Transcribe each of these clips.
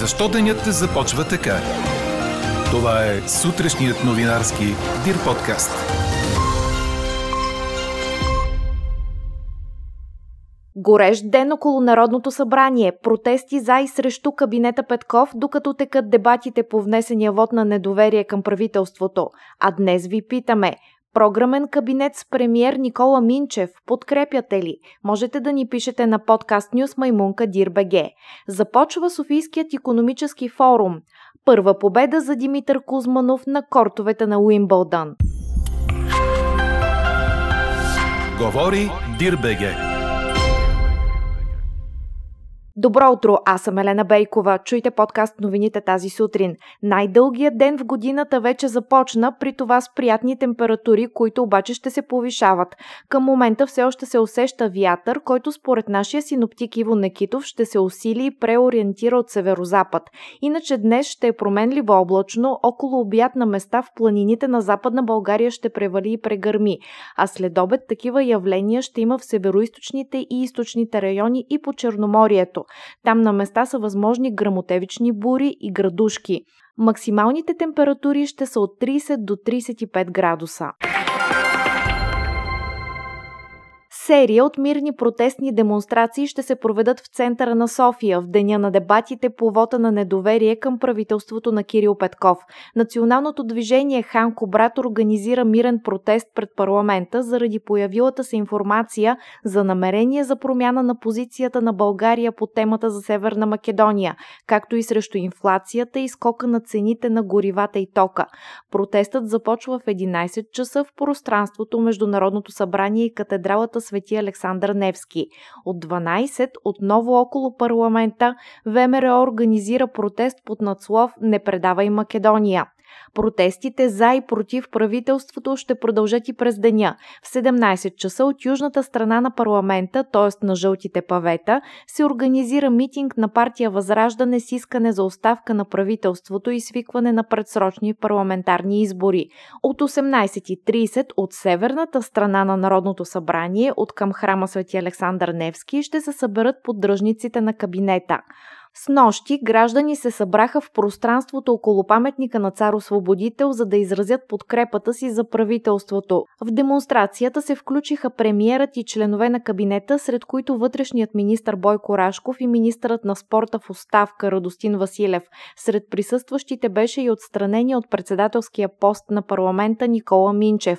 Защо денят започва така? Това е сутрешният новинарски Дир подкаст. Горещ ден около Народното събрание, протести за и срещу кабинета Петков, докато текат дебатите по внесения вод на недоверие към правителството. А днес ви питаме, Програмен кабинет с премьер Никола Минчев. Подкрепяте ли? Можете да ни пишете на подкаст Нюс Маймунка Дирбеге. Започва Софийският економически форум. Първа победа за Димитър Кузманов на кортовете на Уимбълдън. Говори Дирбеге. Добро утро, аз съм Елена Бейкова. Чуйте подкаст новините тази сутрин. Най-дългият ден в годината вече започна, при това с приятни температури, които обаче ще се повишават. Към момента все още се усеща вятър, който според нашия синоптик Иво Некитов ще се усили и преориентира от северозапад. Иначе днес ще е променливо облачно, около обяд на места в планините на Западна България ще превали и прегърми, а след обед такива явления ще има в североизточните и източните райони и по Черноморието. Там на места са възможни грамотевични бури и градушки. Максималните температури ще са от 30 до 35 градуса. Серия от мирни протестни демонстрации ще се проведат в центъра на София в деня на дебатите по вота на недоверие към правителството на Кирил Петков. Националното движение Ханко Брат организира мирен протест пред парламента заради появилата се информация за намерение за промяна на позицията на България по темата за Северна Македония, както и срещу инфлацията и скока на цените на горивата и тока. Протестът започва в 11 часа в пространството между Народното събрание и катедралата Свети Александър Невски. От 12 отново около парламента ВМРО организира протест под надслов «Не предавай Македония». Протестите за и против правителството ще продължат и през деня. В 17 часа от южната страна на парламента, т.е. на жълтите павета, се организира митинг на партия Възраждане с искане за оставка на правителството и свикване на предсрочни парламентарни избори. От 18.30 от северната страна на Народното събрание, от към храма Свети Александър Невски, ще се съберат поддръжниците на кабинета. С нощи граждани се събраха в пространството около паметника на цар Освободител, за да изразят подкрепата си за правителството. В демонстрацията се включиха премиерът и членове на кабинета, сред които вътрешният министр Бойко Рашков и министърът на спорта в оставка Радостин Василев. Сред присъстващите беше и отстранени от председателския пост на парламента Никола Минчев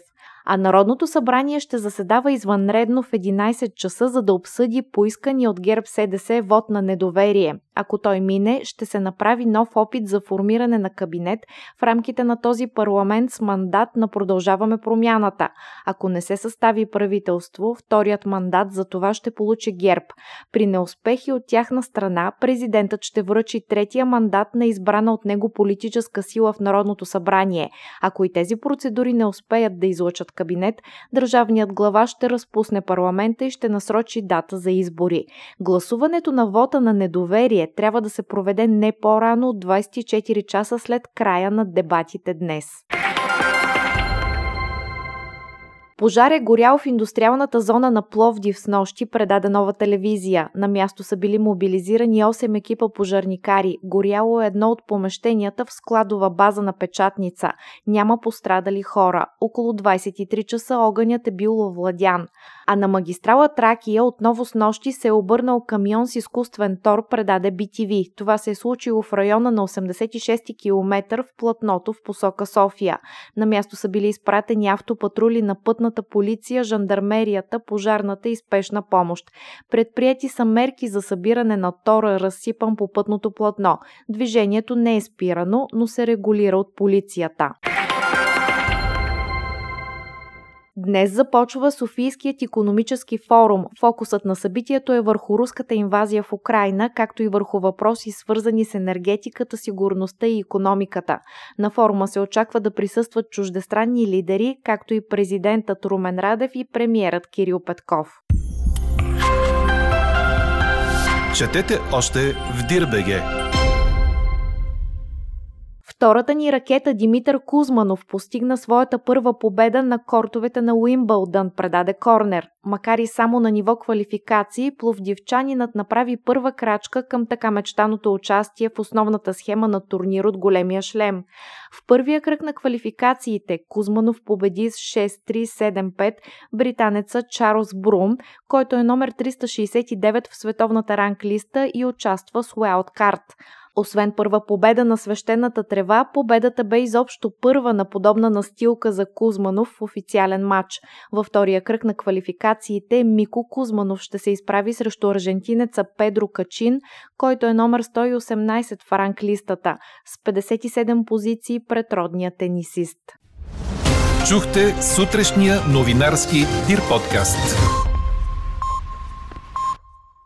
а Народното събрание ще заседава извънредно в 11 часа, за да обсъди поискани от ГЕРБ СДС вод на недоверие. Ако той мине, ще се направи нов опит за формиране на кабинет в рамките на този парламент с мандат на Продължаваме промяната. Ако не се състави правителство, вторият мандат за това ще получи ГЕРБ. При неуспехи от тяхна страна, президентът ще връчи третия мандат на избрана от него политическа сила в Народното събрание. Ако и тези процедури не успеят да излъчат кабинет, държавният глава ще разпусне парламента и ще насрочи дата за избори. Гласуването на вота на недоверие трябва да се проведе не по-рано от 24 часа след края на дебатите днес. Пожар е горял в индустриалната зона на Пловдив с нощи, предаде нова телевизия. На място са били мобилизирани 8 екипа пожарникари. Горяло е едно от помещенията в складова база на печатница. Няма пострадали хора. Около 23 часа огънят е бил овладян. А на магистрала Тракия отново с нощи се е обърнал камион с изкуствен тор, предаде BTV. Това се е случило в района на 86 км в платното в посока София. На място са били изпратени автопатрули на пътна пътната полиция, жандармерията, пожарната и спешна помощ. Предприяти са мерки за събиране на тора, разсипан по пътното платно. Движението не е спирано, но се регулира от полицията. Днес започва Софийският економически форум. Фокусът на събитието е върху руската инвазия в Украина, както и върху въпроси свързани с енергетиката, сигурността и економиката. На форума се очаква да присъстват чуждестранни лидери, както и президентът Румен Радев и премиерът Кирил Петков. Четете още в Дирбеге! Втората ни ракета Димитър Кузманов постигна своята първа победа на кортовете на Уимбълдън, предаде Корнер. Макар и само на ниво квалификации, пловдивчанинът направи първа крачка към така мечтаното участие в основната схема на турнир от големия шлем. В първия кръг на квалификациите Кузманов победи с 6-3-7-5 британеца Чарлз Брум, който е номер 369 в световната ранглиста и участва с Уайлдкарт. Освен първа победа на свещената трева, победата бе изобщо първа на подобна настилка за Кузманов в официален матч. Във втория кръг на квалификациите Мико Кузманов ще се изправи срещу аржентинеца Педро Качин, който е номер 118 в ранглистата, с 57 позиции пред родния тенисист. Чухте сутрешния новинарски Дир подкаст.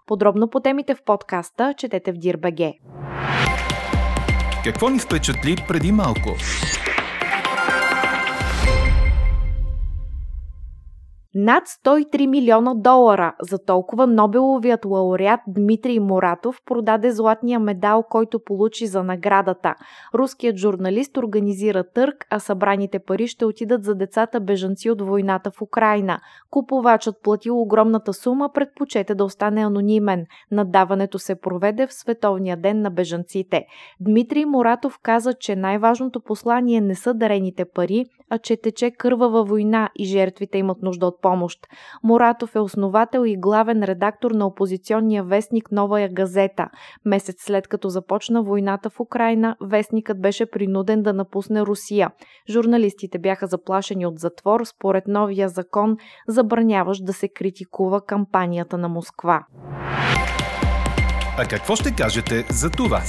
Подробно по темите в подкаста четете в Дирбеге. Какво ни впечатли преди малко? Над 103 милиона долара за толкова Нобеловият лауреат Дмитрий Моратов продаде златния медал, който получи за наградата. Руският журналист организира търг, а събраните пари ще отидат за децата бежанци от войната в Украина. Купувачът платил огромната сума, предпочете да остане анонимен. Надаването се проведе в Световния ден на бежанците. Дмитрий Моратов каза, че най-важното послание не са дарените пари, че тече кървава война и жертвите имат нужда от помощ. Моратов е основател и главен редактор на опозиционния вестник Новая газета. Месец след като започна войната в Украина, вестникът беше принуден да напусне Русия. Журналистите бяха заплашени от затвор според новия закон, забраняващ да се критикува кампанията на Москва. А какво ще кажете за това?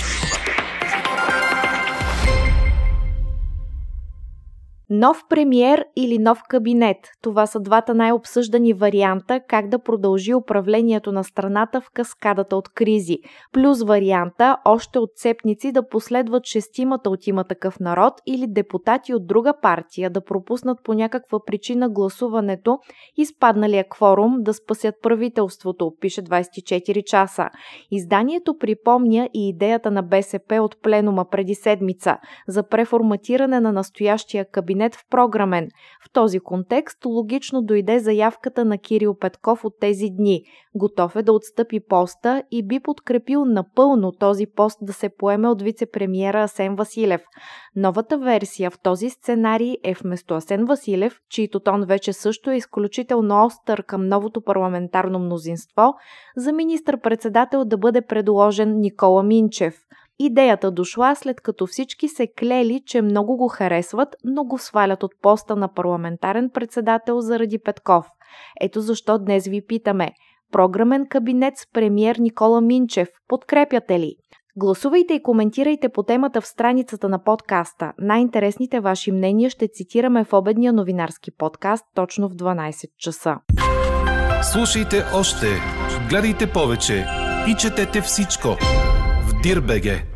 Нов премиер или нов кабинет – това са двата най-обсъждани варианта как да продължи управлението на страната в каскадата от кризи. Плюс варианта още отцепници да последват шестимата от има такъв народ или депутати от друга партия да пропуснат по някаква причина гласуването и спадналия кворум да спасят правителството, пише 24 часа. Изданието припомня и идеята на БСП от пленума преди седмица за преформатиране на настоящия кабинет кабинет в програмен. В този контекст логично дойде заявката на Кирил Петков от тези дни. Готов е да отстъпи поста и би подкрепил напълно този пост да се поеме от вице-премьера Асен Василев. Новата версия в този сценарий е вместо Асен Василев, чийто тон вече също е изключително остър към новото парламентарно мнозинство, за министър-председател да бъде предложен Никола Минчев – Идеята дошла след като всички се клели, че много го харесват, но го свалят от поста на парламентарен председател заради Петков. Ето защо днес ви питаме. Програмен кабинет с премьер Никола Минчев. Подкрепяте ли? Гласувайте и коментирайте по темата в страницата на подкаста. Най-интересните ваши мнения ще цитираме в обедния новинарски подкаст точно в 12 часа. Слушайте още, гледайте повече и четете всичко Дирбеге.